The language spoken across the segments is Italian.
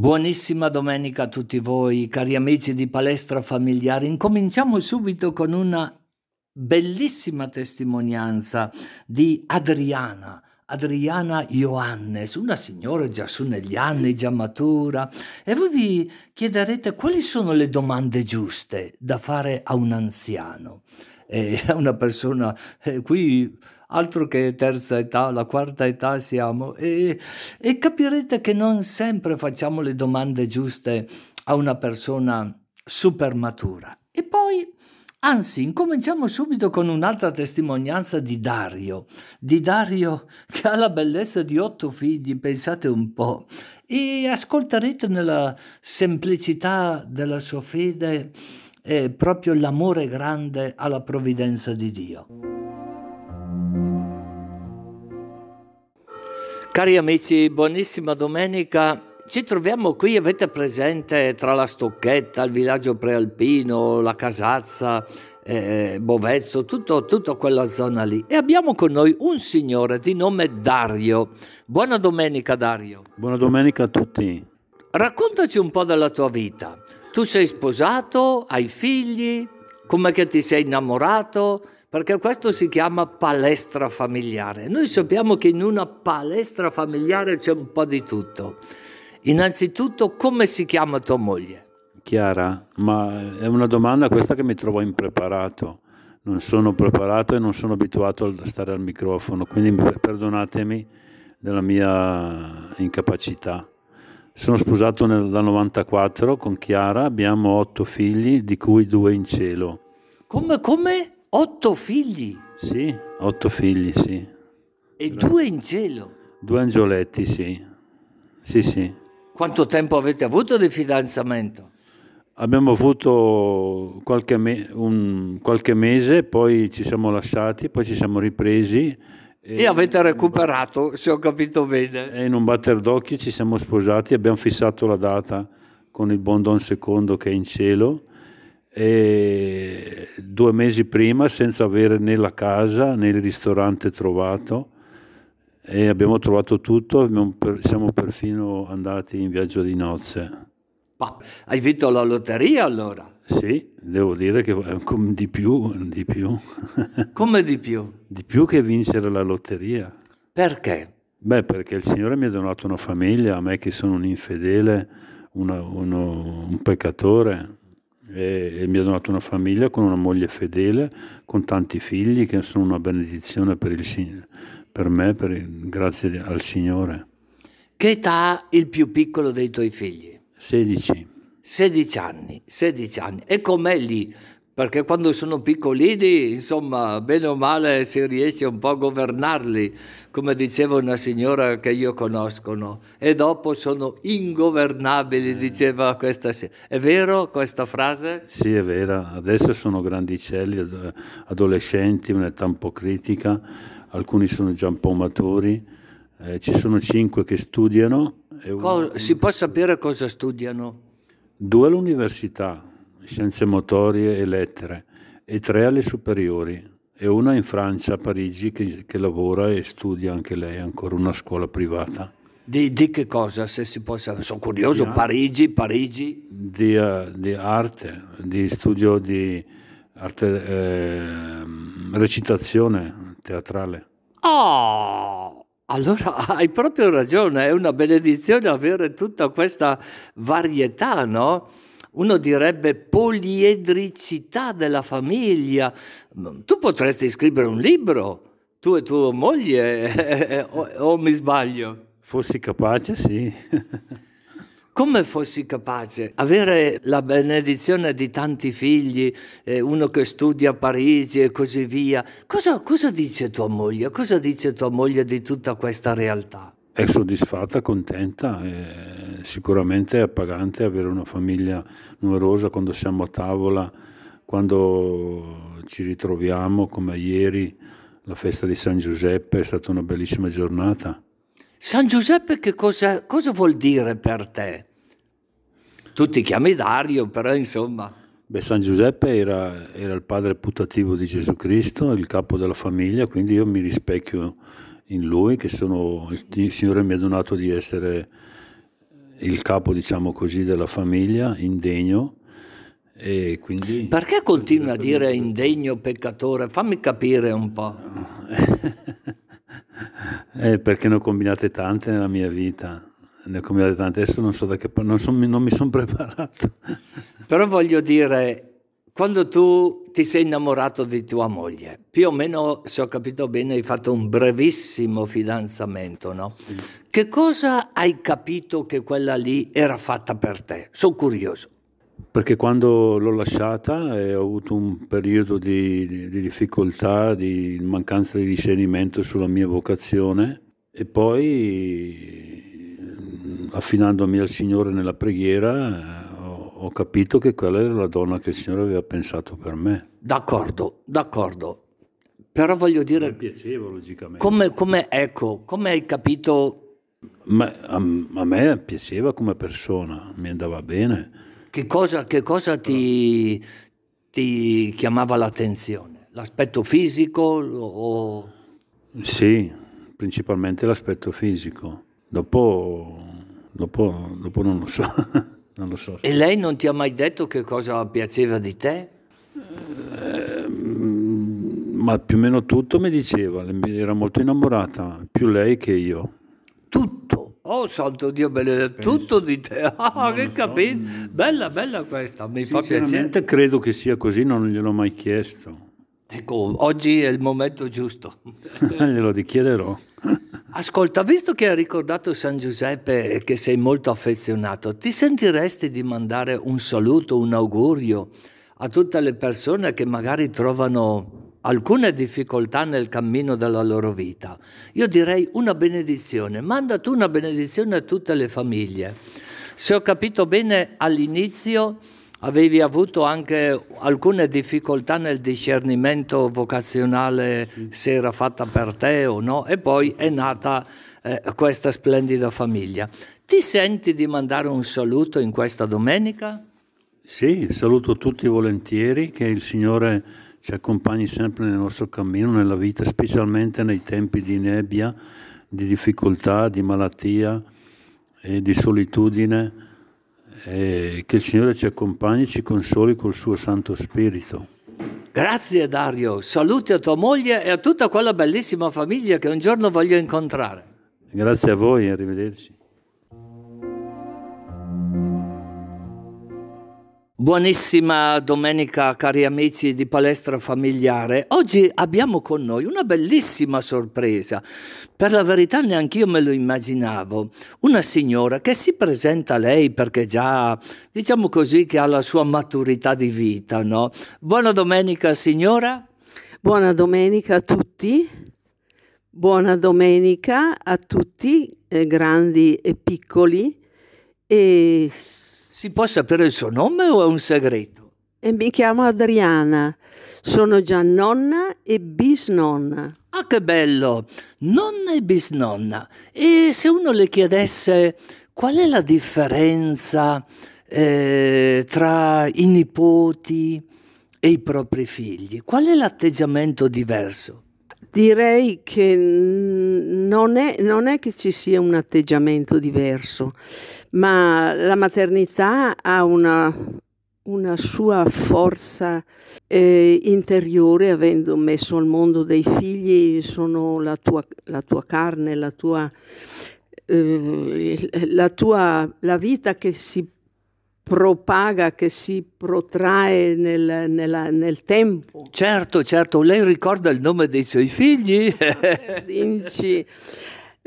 Buonissima domenica a tutti voi, cari amici di Palestra Familiare. Incominciamo subito con una bellissima testimonianza di Adriana. Adriana Ioannes, una signora già su negli anni, già matura, e voi vi chiederete quali sono le domande giuste da fare a un anziano, eh, a una persona eh, qui altro che terza età, la quarta età siamo, e, e capirete che non sempre facciamo le domande giuste a una persona super matura. E poi Anzi, incominciamo subito con un'altra testimonianza di Dario, di Dario che ha la bellezza di otto figli, pensate un po', e ascolterete nella semplicità della sua fede eh, proprio l'amore grande alla provvidenza di Dio. Cari amici, buonissima domenica. Ci troviamo qui, avete presente, tra la Stocchetta, il villaggio prealpino, la Casazza, eh, Bovezzo, tutto, tutta quella zona lì. E abbiamo con noi un signore di nome Dario. Buona domenica Dario. Buona domenica a tutti. Raccontaci un po' della tua vita. Tu sei sposato, hai figli, come che ti sei innamorato? Perché questo si chiama palestra familiare. Noi sappiamo che in una palestra familiare c'è un po' di tutto. Innanzitutto, come si chiama tua moglie? Chiara, ma è una domanda questa che mi trovo impreparato. Non sono preparato e non sono abituato a stare al microfono, quindi perdonatemi della mia incapacità. Sono sposato nel, dal 94 con Chiara, abbiamo otto figli, di cui due in cielo. Come, come? Otto figli? Sì, otto figli, sì. E due in cielo? Due angioletti, sì. Sì, sì. Quanto tempo avete avuto di fidanzamento? Abbiamo avuto qualche, me- un, qualche mese, poi ci siamo lasciati, poi ci siamo ripresi. E, e avete recuperato, se ho capito bene. E in un batter d'occhio ci siamo sposati, abbiamo fissato la data con il buon Don Secondo che è in cielo e due mesi prima senza avere né la casa né il ristorante trovato e abbiamo trovato tutto, siamo perfino andati in viaggio di nozze. Ma hai vinto la lotteria allora? Sì, devo dire che di più, di più. Come di più? Di più che vincere la lotteria. Perché? Beh, perché il Signore mi ha donato una famiglia, a me che sono un infedele, una, uno, un peccatore, e, e mi ha donato una famiglia con una moglie fedele, con tanti figli che sono una benedizione per, il, per me, per il, grazie al Signore. Che età ha il più piccolo dei tuoi figli? 16. 16 anni, 16 anni. E com'è lì? Perché quando sono piccolini, insomma, bene o male si riesce un po' a governarli, come diceva una signora che io conosco, no? e dopo sono ingovernabili, diceva questa signora. È vero questa frase? Sì, è vera. Adesso sono grandicelli, adolescenti, un'età un po' critica, alcuni sono già un po' maturi, eh, ci sono cinque che studiano. Cosa, si può sapere cosa studiano? Due all'università, scienze motorie e lettere, e tre alle superiori, e una in Francia, a Parigi, che, che lavora e studia anche lei, ancora una scuola privata. Di, di, che cosa, se si può sapere? Sono curioso, di Parigi, Parigi? Di, uh, di, arte, di studio di arte, eh, recitazione teatrale. Oh, allora hai proprio ragione, è una benedizione avere tutta questa varietà, no? Uno direbbe poliedricità della famiglia. Tu potresti scrivere un libro, tu e tua moglie, o, o mi sbaglio? Fossi capace, sì. Come fossi capace? Avere la benedizione di tanti figli, eh, uno che studia a Parigi e così via. Cosa, cosa dice tua moglie? Cosa dice tua moglie di tutta questa realtà? È soddisfatta, contenta, è sicuramente è appagante avere una famiglia numerosa quando siamo a tavola, quando ci ritroviamo come ieri, la festa di San Giuseppe è stata una bellissima giornata. San Giuseppe che cosa, cosa vuol dire per te? Tu ti chiami Dario, però insomma... Beh, San Giuseppe era, era il padre putativo di Gesù Cristo, il capo della famiglia, quindi io mi rispecchio in lui, che sono, il Signore mi ha donato di essere il capo, diciamo così, della famiglia, indegno. E quindi... Perché continua a dire indegno peccatore? Fammi capire un po'. eh, perché ne ho combinate tante nella mia vita. Ne ho combinate tante, adesso non so da che parte, non, non mi sono preparato. Però voglio dire, quando tu ti sei innamorato di tua moglie, più o meno, se ho capito bene, hai fatto un brevissimo fidanzamento, no? Sì. Che cosa hai capito che quella lì era fatta per te? Sono curioso. Perché quando l'ho lasciata eh, ho avuto un periodo di, di, di difficoltà, di mancanza di discernimento sulla mia vocazione e poi affinandomi al Signore nella preghiera ho capito che quella era la donna che il Signore aveva pensato per me. D'accordo, d'accordo. Però voglio dire... Mi piaceva, logicamente. Come, come, ecco, come hai capito... Ma, a, a, me piaceva come persona, mi andava bene. Che cosa, che cosa ti, ti, chiamava l'attenzione? L'aspetto fisico o... Sì, principalmente l'aspetto fisico. Dopo, dopo, dopo non lo so. non lo so. E lei non ti ha mai detto che cosa piaceva di te? Eh, ma più o meno tutto mi diceva, era molto innamorata, più lei che io. Tutto? Oh santo Dio benedetto, tutto di te, ah, che capito, so. bella bella questa, mi fa piacere. credo che sia così, non gliel'ho mai chiesto. Ecco, oggi è il momento giusto. Glielo richiederò. Ascolta, visto che hai ricordato San Giuseppe e che sei molto affezionato, ti sentiresti di mandare un saluto, un augurio a tutte le persone che magari trovano alcune difficoltà nel cammino della loro vita? Io direi una benedizione. Manda tu una benedizione a tutte le famiglie. Se ho capito bene all'inizio avevi avuto anche alcune difficoltà nel discernimento vocazionale sì. se era fatta per te o no e poi è nata eh, questa splendida famiglia. Ti senti di mandare un saluto in questa domenica? Sì, saluto tutti volentieri, che il Signore ci accompagni sempre nel nostro cammino, nella vita, specialmente nei tempi di nebbia, di difficoltà, di malattia e di solitudine e che il Signore ci accompagni e ci consoli col suo Santo Spirito. Grazie Dario, saluti a tua moglie e a tutta quella bellissima famiglia che un giorno voglio incontrare. Grazie a voi, arrivederci. Buonissima domenica cari amici di Palestra Familiare. Oggi abbiamo con noi una bellissima sorpresa. Per la verità neanche io me lo immaginavo. Una signora che si presenta a lei perché già, diciamo così, che ha la sua maturità di vita, no? Buona domenica signora. Buona domenica a tutti. Buona domenica a tutti, eh, grandi e piccoli. E si può sapere il suo nome o è un segreto? E mi chiamo Adriana, sono già nonna e bisnonna. Ah, che bello! Nonna e bisnonna. E se uno le chiedesse qual è la differenza eh, tra i nipoti e i propri figli, qual è l'atteggiamento diverso? Direi che non è, non è che ci sia un atteggiamento diverso ma la maternità ha una, una sua forza eh, interiore, avendo messo al mondo dei figli, sono la tua, la tua carne, la tua, eh, la tua la vita che si propaga, che si protrae nel, nella, nel, tempo. Certo, certo, lei ricorda il nome dei suoi figli? Dici,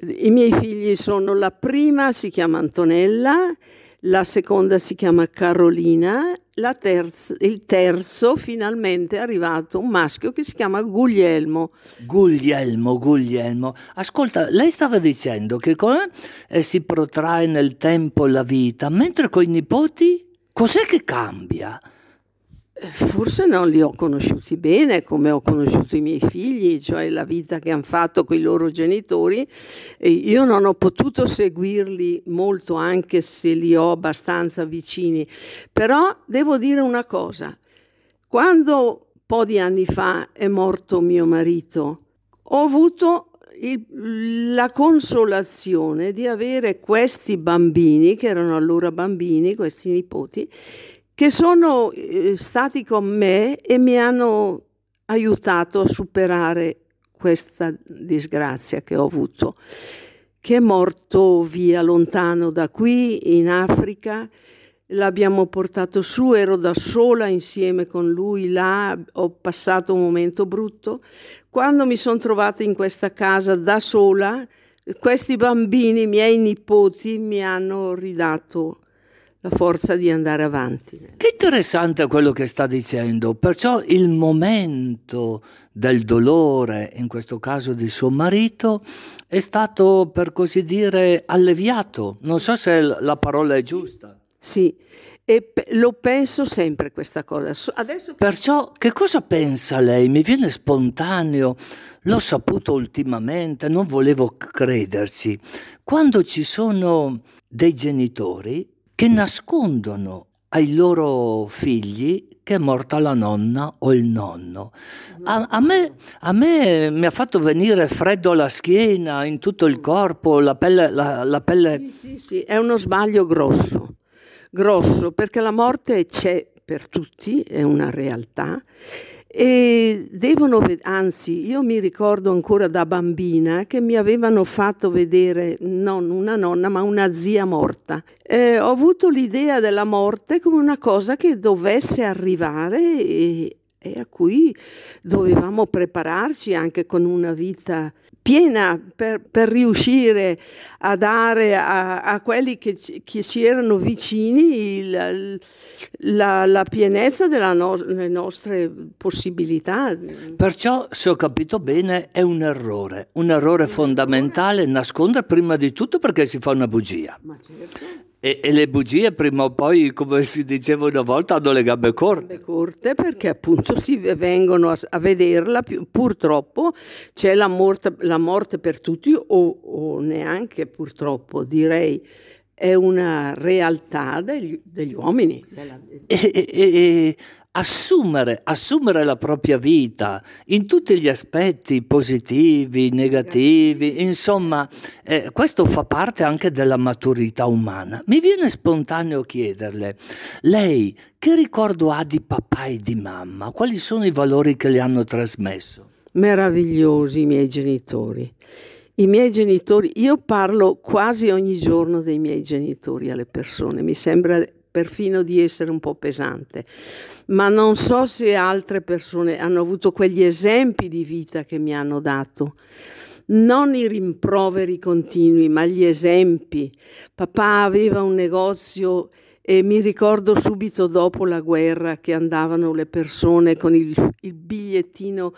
i miei figli sono la prima si chiama Antonella, la seconda si chiama Carolina, terza, il terzo finalmente è arrivato un maschio che si chiama Guglielmo. Guglielmo, Guglielmo. Ascolta, lei stava dicendo che come eh, si protrae nel tempo la vita, mentre con i nipoti cos'è che cambia? Forse non li ho conosciuti bene come ho conosciuto i miei figli, cioè la vita che hanno fatto con i loro genitori. E io non ho potuto seguirli molto anche se li ho abbastanza vicini, però devo dire una cosa. Quando un po' di anni fa è morto mio marito, ho avuto il, la consolazione di avere questi bambini, che erano allora bambini, questi nipoti, che sono eh, stati con me e mi hanno aiutato a superare questa disgrazia che ho avuto, che è morto via lontano da qui, in Africa, l'abbiamo portato su, ero da sola insieme con lui là, ho passato un momento brutto. Quando mi sono trovata in questa casa da sola, questi bambini, miei nipoti, mi hanno ridato la forza di andare avanti. Che interessante quello che sta dicendo, perciò il momento del dolore, in questo caso di suo marito, è stato per così dire alleviato. Non so se la parola è giusta. Sì, e pe- lo penso sempre questa cosa. Adesso... Perciò che cosa pensa lei? Mi viene spontaneo, l'ho saputo ultimamente, non volevo crederci. Quando ci sono dei genitori che nascondono ai loro figli che è morta la nonna o il nonno. A, a, me, a, me, mi ha fatto venire freddo alla schiena, in tutto il corpo, la pelle... La, la pelle... Sì, sì, sì, è uno sbaglio grosso grosso perché la morte c'è per tutti, è una realtà e devono, anzi io mi ricordo ancora da bambina che mi avevano fatto vedere non una nonna ma una zia morta. Eh, ho avuto l'idea della morte come una cosa che dovesse arrivare e, e a cui dovevamo prepararci anche con una vita piena per, per riuscire a dare a, a quelli che, che, ci erano vicini il, la, la, pienezza delle no, nostre possibilità. Perciò, se ho capito bene, è un errore, un errore fondamentale nascondere prima di tutto perché si fa una bugia. Ma certo. E, e, le bugie prima o poi, come si diceva una volta, hanno le gambe corte. Le corte perché appunto si vengono a, a vederla, purtroppo c'è la morte, la morte per tutti o, o, neanche purtroppo direi è una realtà degli, degli uomini. Della... E, e, assumere, assumere la propria vita in tutti gli aspetti positivi, negativi, insomma, eh, questo fa parte anche della maturità umana. Mi viene spontaneo chiederle, lei che ricordo ha di papà e di mamma? Quali sono i valori che le hanno trasmesso? Meravigliosi i miei genitori. I miei genitori, io parlo quasi ogni giorno dei miei genitori alle persone, mi sembra perfino di essere un po' pesante, ma non so se altre persone hanno avuto quegli esempi di vita che mi hanno dato. Non i rimproveri continui, ma gli esempi. Papà aveva un negozio e mi ricordo subito dopo la guerra che andavano le persone con il, il bigliettino,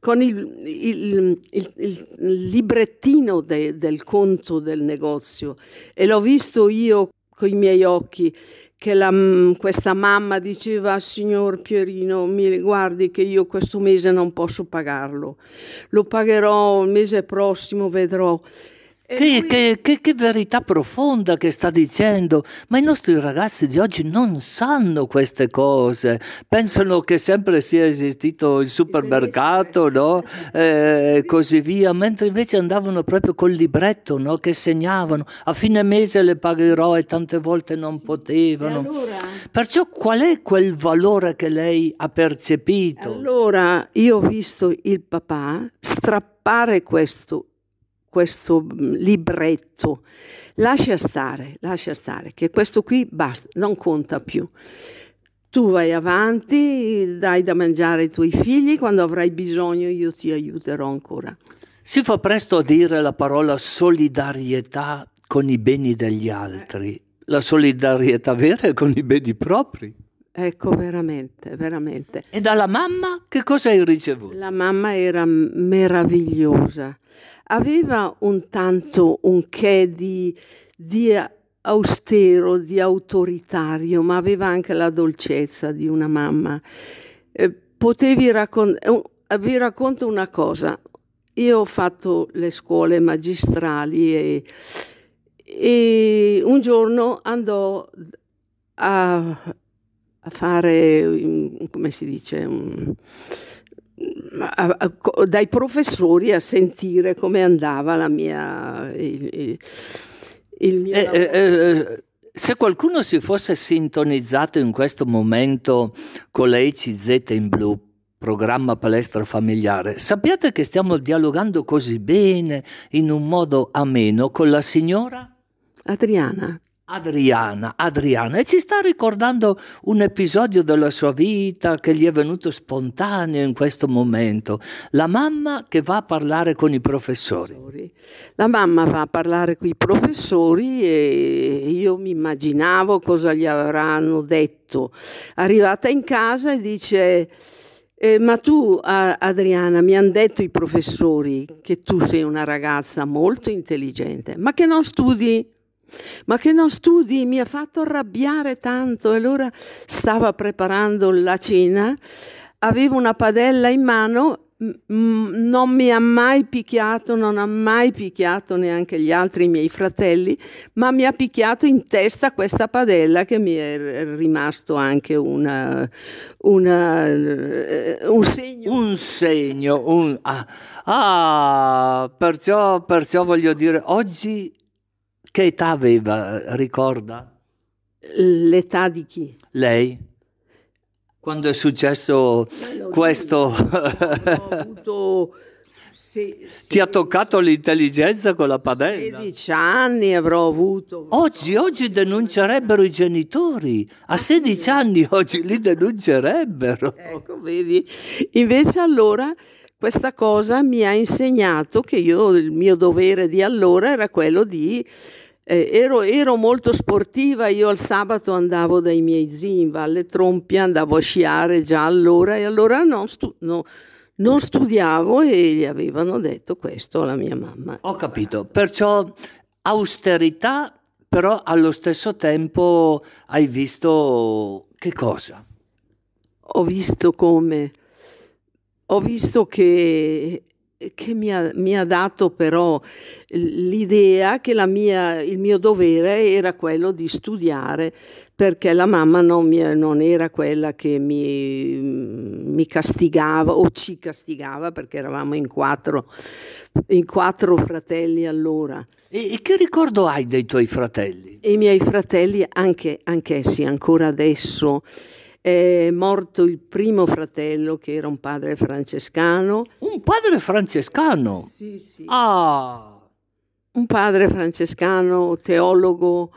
con il, il, il librettino de, del conto del negozio e l'ho visto io con i miei occhi che la, mm, questa mamma diceva signor Pierino mi guardi che io questo mese non posso pagarlo. Lo pagherò il mese prossimo vedrò che, che, che, che, verità profonda che sta dicendo, ma i nostri ragazzi di oggi non sanno queste cose, pensano che sempre sia esistito il supermercato no? e eh, così via, mentre invece andavano proprio col libretto no? che segnavano, a fine mese le pagherò e tante volte non potevano. Allora? Perciò qual è quel valore che lei ha percepito? Allora io ho visto il papà strappare questo questo mm, libretto. Lascia stare, lascia stare, che questo qui basta, non conta più. Tu vai avanti, dai da mangiare ai tuoi figli, quando avrai bisogno io ti aiuterò ancora. Si fa presto a dire la parola solidarietà con i beni degli altri. La solidarietà vera è con i beni propri. Ecco, veramente, veramente. E dalla mamma che cosa hai ricevuto? La mamma era meravigliosa aveva un tanto un che di, di austero, di autoritario, ma aveva anche la dolcezza di una mamma. Eh, potevi raccontare, eh, vi racconto una cosa, io ho fatto le scuole magistrali e, e un giorno andò a, a, fare, come si dice, un, dai professori a sentire come andava la mia, il, il mio eh, eh, eh, se qualcuno si fosse sintonizzato in questo momento con la ECZ in blu, programma palestra familiare, sappiate che stiamo dialogando così bene, in un modo ameno, con la signora Adriana. Adriana, Adriana, e ci sta ricordando un episodio della sua vita che gli è venuto spontaneo in questo momento. La mamma che va a parlare con i professori. La mamma va a parlare con i professori e io mi immaginavo cosa gli avranno detto. Arrivata in casa e dice... Eh, ma tu, Adriana, mi hanno detto i professori che tu sei una ragazza molto intelligente, ma che non studi ma che non studi mi ha fatto arrabbiare tanto. Allora stava preparando la cena, avevo una padella in mano, non mi ha mai picchiato, non ha mai picchiato neanche gli altri miei fratelli, ma mi ha picchiato in testa questa padella che mi è rimasto anche una, una, eh, un segno. Un segno, un, ah, ah perciò, perciò voglio dire, oggi che età aveva, ricorda? L'età di chi? Lei? Quando è successo questo... Avuto... Sì, sì. Ti ha toccato l'intelligenza con la padella? 16 anni avrò avuto. Oggi, oggi denuncerebbero i genitori. A 16 anni oggi li denuncerebbero. Ecco, vedi. Invece allora questa cosa mi ha insegnato che io, il mio dovere di allora era quello di eh, ero, ero, molto sportiva, io al sabato andavo dai miei zii in Valle Trompia, andavo a sciare già allora e allora non, stu- no, non studiavo e gli avevano detto questo alla mia mamma. Ho capito, perciò austerità, però allo stesso tempo hai visto che cosa? Ho visto come, ho visto che che mi ha, mi ha, dato però l'idea che mia, il mio dovere era quello di studiare perché la mamma non, mi, non era quella che mi, mi, castigava o ci castigava perché eravamo in quattro, in quattro fratelli allora. E, e, che ricordo hai dei tuoi fratelli? I miei fratelli, anche, anch'essi, ancora adesso, è morto il primo fratello che era un padre francescano. Un padre francescano? Sì, sì. Ah. Un padre francescano, teologo,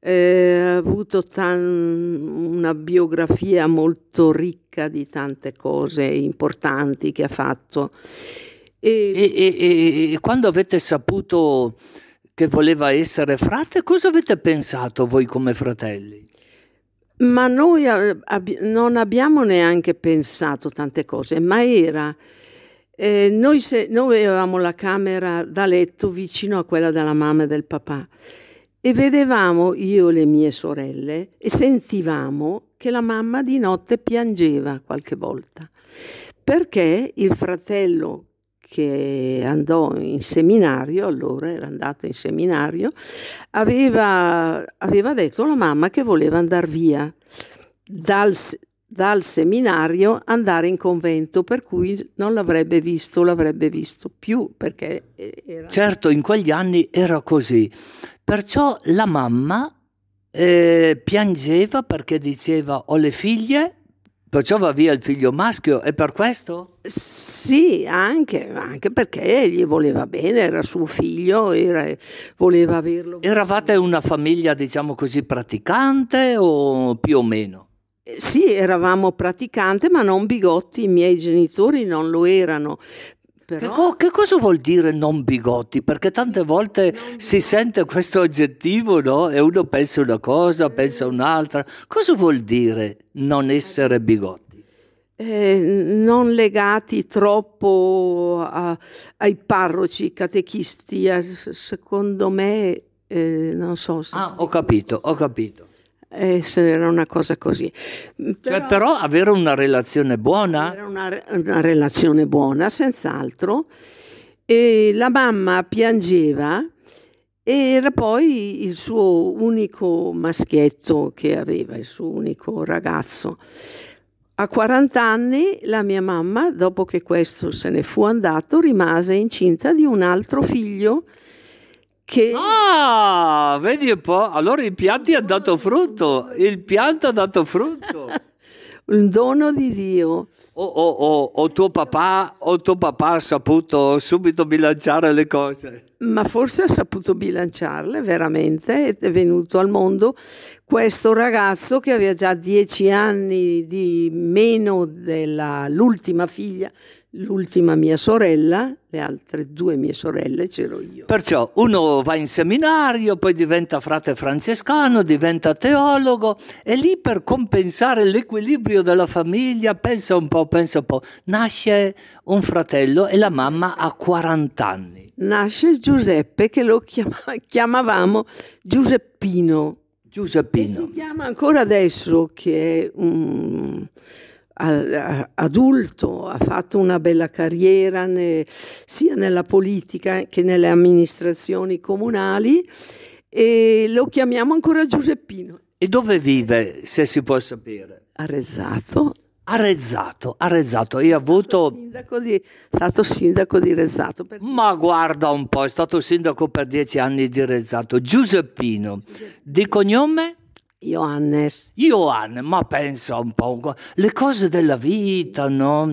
eh, ha avuto tan- una biografia molto ricca di tante cose importanti che ha fatto. E, e, e, e quando avete saputo che voleva essere frate, cosa avete pensato voi come fratelli? Ma noi ab- non abbiamo neanche pensato tante cose, ma era... Eh, noi, se, noi avevamo la camera da letto vicino a quella della mamma e del papà e vedevamo io e le mie sorelle e sentivamo che la mamma di notte piangeva qualche volta. Perché il fratello che andò in seminario, allora era andato in seminario, aveva, aveva detto alla mamma che voleva andare via dal, dal seminario andare in convento, per cui non l'avrebbe visto, l'avrebbe visto più perché era... Certo, in quegli anni era così. Perciò la mamma eh, piangeva perché diceva ho le figlie Perciò va via il figlio maschio, è per questo? Sì, anche, anche perché gli voleva bene, era suo figlio, era, voleva averlo. Eravate una famiglia, diciamo così, praticante o più o meno? Sì, eravamo praticanti, ma non bigotti, i miei genitori non lo erano. Però... Che, co- che, cosa vuol dire non bigotti? Perché tante volte si sente questo aggettivo, no? E uno pensa una cosa, pensa un'altra. Cosa vuol dire non essere bigotti? Eh, non legati troppo a, ai parroci, catechisti, secondo me, eh, non so. Se... Ah, ho capito, ho capito era una cosa così. Però, cioè, però avere una relazione buona? Era una, una relazione buona, senz'altro. E la mamma piangeva e era poi il suo unico maschietto che aveva, il suo unico ragazzo. a 40 anni la mia mamma, dopo che questo se ne fu andato, rimase incinta di un altro figlio che... Ah, vedi un po', allora il pianto ha dato frutto, il pianto ha dato frutto. un dono di Dio. O, o, o, o, tuo papà, o tuo papà ha saputo subito bilanciare le cose. Ma forse ha saputo bilanciarle veramente, è venuto al mondo questo ragazzo che aveva già dieci anni di meno dell'ultima figlia l'ultima mia sorella, le altre due mie sorelle c'ero io. Perciò uno va in seminario, poi diventa frate francescano, diventa teologo e lì per compensare l'equilibrio della famiglia, pensa un po', pensa un po', nasce un fratello e la mamma ha 40 anni. Nasce Giuseppe che lo chiama, chiamavamo Giuseppino. Giuseppino. Si chiama ancora adesso che è un adulto, ha fatto una bella carriera ne, sia nella politica che nelle amministrazioni comunali e lo chiamiamo ancora Giuseppino. E dove vive, se si può sapere? Arezzato. Arezzato, Arezzato. Io ho avuto... Sindaco di, stato sindaco di Rezzato. Per... Ma guarda un po', è stato sindaco per dieci anni di Rezzato. Giuseppino. Di cognome? Johannes. Johannes, ma pensa un po', le cose della vita, no?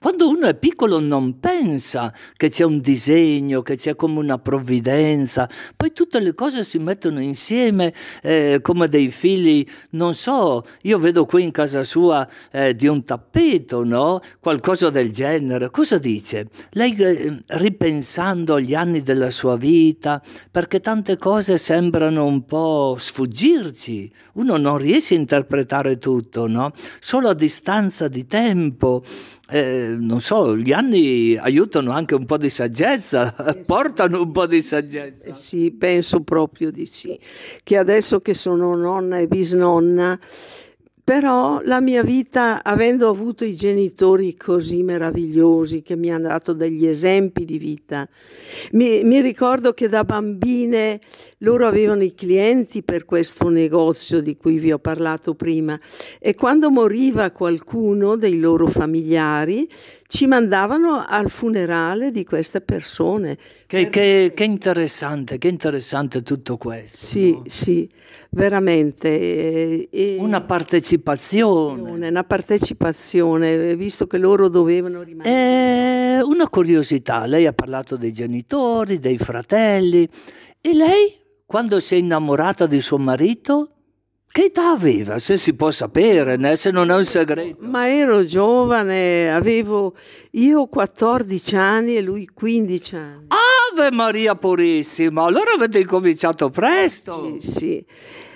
Quando uno è piccolo non pensa che c'è un disegno, che c'è come una provvidenza, poi tutte le cose si mettono insieme eh, come dei fili, non so, io vedo qui in casa sua eh, di un tappeto, no? Qualcosa del genere. Cosa dice? Lei eh, ripensando agli anni della sua vita, perché tante cose sembrano un po' sfuggirci, uno non riesce a interpretare tutto, no? Solo a distanza di tempo eh, non so, gli anni aiutano anche un po' di saggezza, portano un po' di saggezza. Sì, penso proprio di sì, che adesso che sono nonna e bisnonna però la mia vita, avendo avuto i genitori così meravigliosi che mi hanno dato degli esempi di vita, mi, mi, ricordo che da bambine loro avevano i clienti per questo negozio di cui vi ho parlato prima e quando moriva qualcuno dei loro familiari ci mandavano al funerale di queste persone. Che, che, che interessante, che interessante tutto questo. Sì, no? sì veramente. E una partecipazione. Una partecipazione, visto che loro dovevano rimanere. Eh, una curiosità, lei ha parlato dei genitori, dei fratelli, e lei, quando si è innamorata di suo marito, che età aveva, se si può sapere, né? se non è un segreto? Ma ero giovane, avevo io 14 anni e lui 15 anni. Ave Maria Purissima, allora avete incominciato presto. Sì, sì.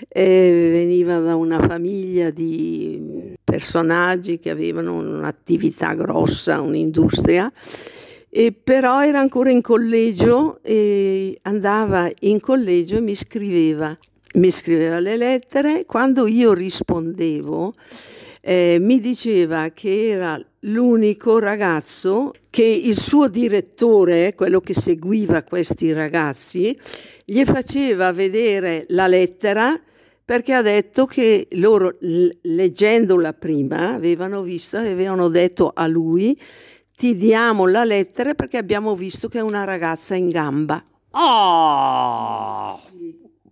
E veniva da una famiglia di personaggi che avevano un'attività grossa, un'industria, e però era ancora in collegio e andava in collegio e mi scriveva, mi scriveva le lettere. Quando io rispondevo, eh, mi diceva che era l'unico ragazzo che il suo direttore, quello che seguiva questi ragazzi, gli faceva vedere la lettera perché ha detto che loro, leggendola prima, avevano visto e avevano detto a lui ti diamo la lettera perché abbiamo visto che è una ragazza in gamba. Ah!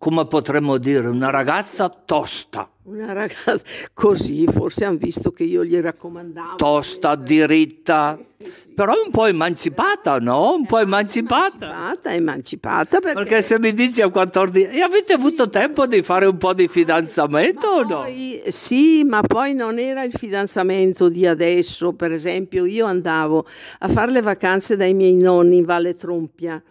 Come potremmo dire, una ragazza tosta. Una ragazza così, forse hanno visto che io gli raccomandavo. Tosta, diritta, però un po' emancipata, no? Un po' emancipata. Emancipata, emancipata. Perché... perché se mi dici a 14 e avete avuto tempo di fare un po' di fidanzamento o no? sì, ma poi non era il fidanzamento di adesso. Per esempio, io andavo a fare le vacanze dai miei nonni in Valle Trompia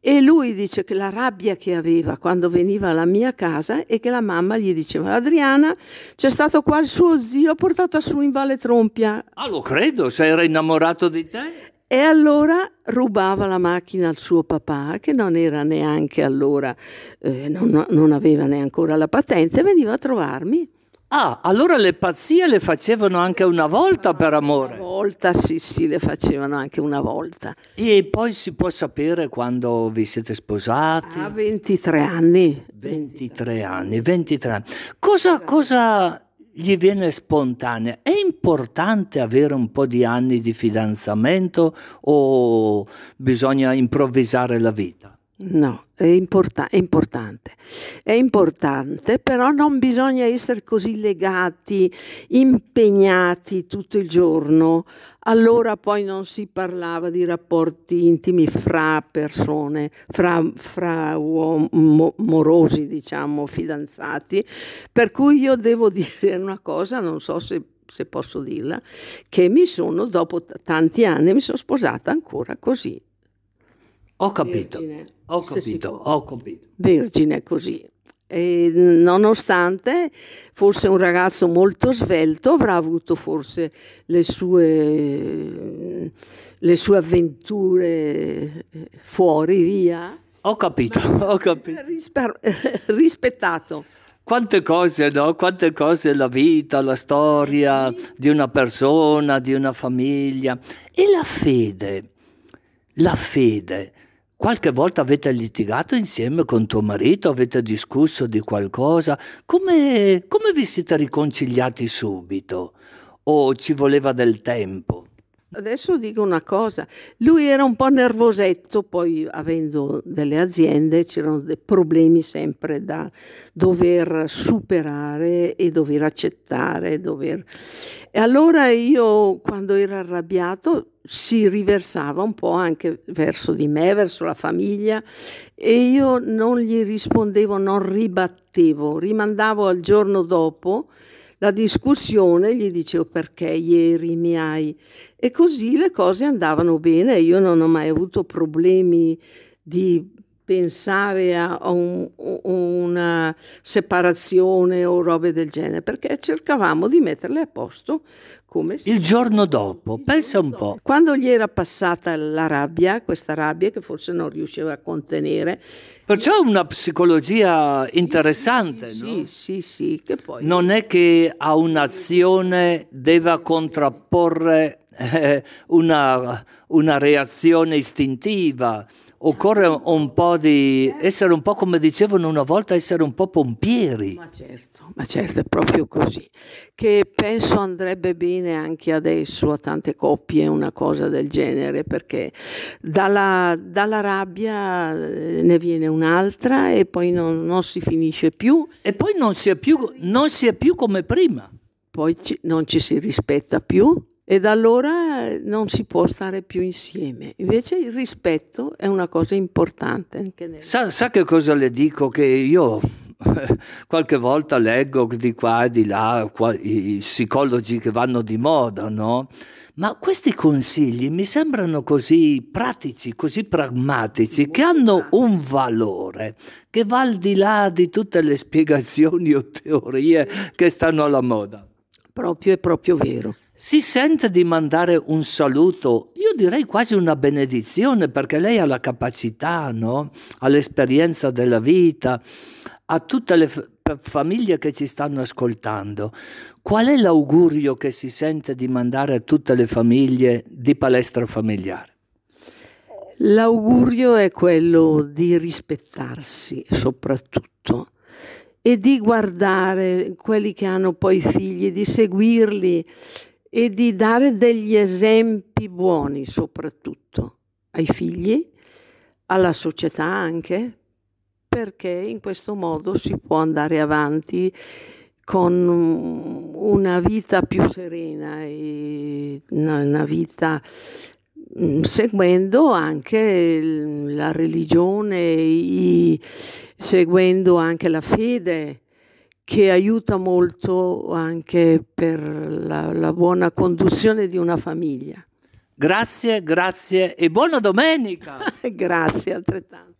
e lui dice che la rabbia che aveva quando veniva alla mia casa è che la mamma gli diceva Adriana c'è stato qua il suo zio portato su in Valle Trompia. Ah lo credo, se era innamorato di te. E allora rubava la macchina al suo papà, che non era neanche allora, eh, non, non aveva neanche ancora la patente, veniva a trovarmi. Ah, allora le pazzie le facevano anche una volta per amore. Una volta, sì, sì, le facevano anche una volta. E poi si può sapere quando vi siete sposati? A 23 anni. 23 anni, 23 anni. Cosa, cosa gli viene spontanea. È importante avere un po' di anni di fidanzamento o bisogna improvvisare la vita? No, è, import- è, importante. È importante, però non bisogna essere così legati, impegnati tutto il giorno. Allora poi non si parlava di rapporti intimi fra persone, fra, fra uom- morosi, diciamo, fidanzati. Per cui io devo dire una cosa, non so se se posso dirla, che mi sono, dopo t- tanti anni, mi sono sposata ancora così. Ho capito, Vergine, ho capito, ho capito. Vergine così. E nonostante fosse un ragazzo molto svelto, avrà avuto forse le sue, le sue avventure fuori, via. Ho capito, ho capito. Risper- rispettato. Quante cose, no? Quante cose la vita, la storia di una persona, di una famiglia. E la fede, la fede Qualche volta avete litigato insieme con tuo marito, avete discusso di qualcosa, come, come vi siete riconciliati subito? O ci voleva del tempo? Adesso dico una cosa, lui era un po' nervosetto, poi avendo delle aziende c'erano dei problemi sempre da dover superare e dover accettare. Dover... E allora io quando ero arrabbiato si riversava un po' anche verso di me, verso la famiglia e io non gli rispondevo, non ribattevo, rimandavo al giorno dopo la discussione, gli dicevo perché ieri mi hai? E così le cose andavano bene, io non ho mai avuto problemi di pensare a un, una separazione o robe del genere, perché cercavamo di metterle a posto come. Il giorno dopo, pensa un po'. Quando gli era passata la rabbia, questa rabbia che forse non riusciva a contenere. Perciò è una psicologia interessante, sì, no? Sì, sì, sì, che poi... Non è che a un'azione deve contrapporre eh, una, una reazione istintiva occorre un po' di essere un po' come dicevano una volta, essere un po' pompieri. Ma certo, ma certo, è proprio così. Che penso andrebbe bene anche adesso a tante coppie una cosa del genere, perché dalla, dalla rabbia eh, ne viene un'altra e poi non, non, si finisce più. E poi non si è più, non si è più come prima. Poi ci, non ci si rispetta più e da allora eh, non si può stare più insieme. Invece il rispetto è una cosa importante. Nel... sa, sa che cosa le dico? Che io qualche volta leggo di qua e di là i psicologi che vanno di moda, no? Ma questi consigli mi sembrano così pratici, così pragmatici, che hanno un valore che va al di là di tutte le spiegazioni o teorie che stanno alla moda. Proprio è proprio vero. Si sente di mandare un saluto, io direi quasi una benedizione, perché lei ha la capacità, no? ha l'esperienza della vita, a tutte le f- famiglie che ci stanno ascoltando. Qual è l'augurio che si sente di mandare a tutte le famiglie di palestra familiare? L'augurio è quello di rispettarsi soprattutto e di guardare quelli che hanno poi figli, di seguirli e di dare degli esempi buoni soprattutto ai figli, alla società anche, perché in questo modo si può andare avanti con una vita più serena e una vita mm, seguendo anche la religione, seguendo anche la fede che aiuta molto anche per la, la buona conduzione di una famiglia. Grazie, grazie e buona domenica. grazie altrettanto.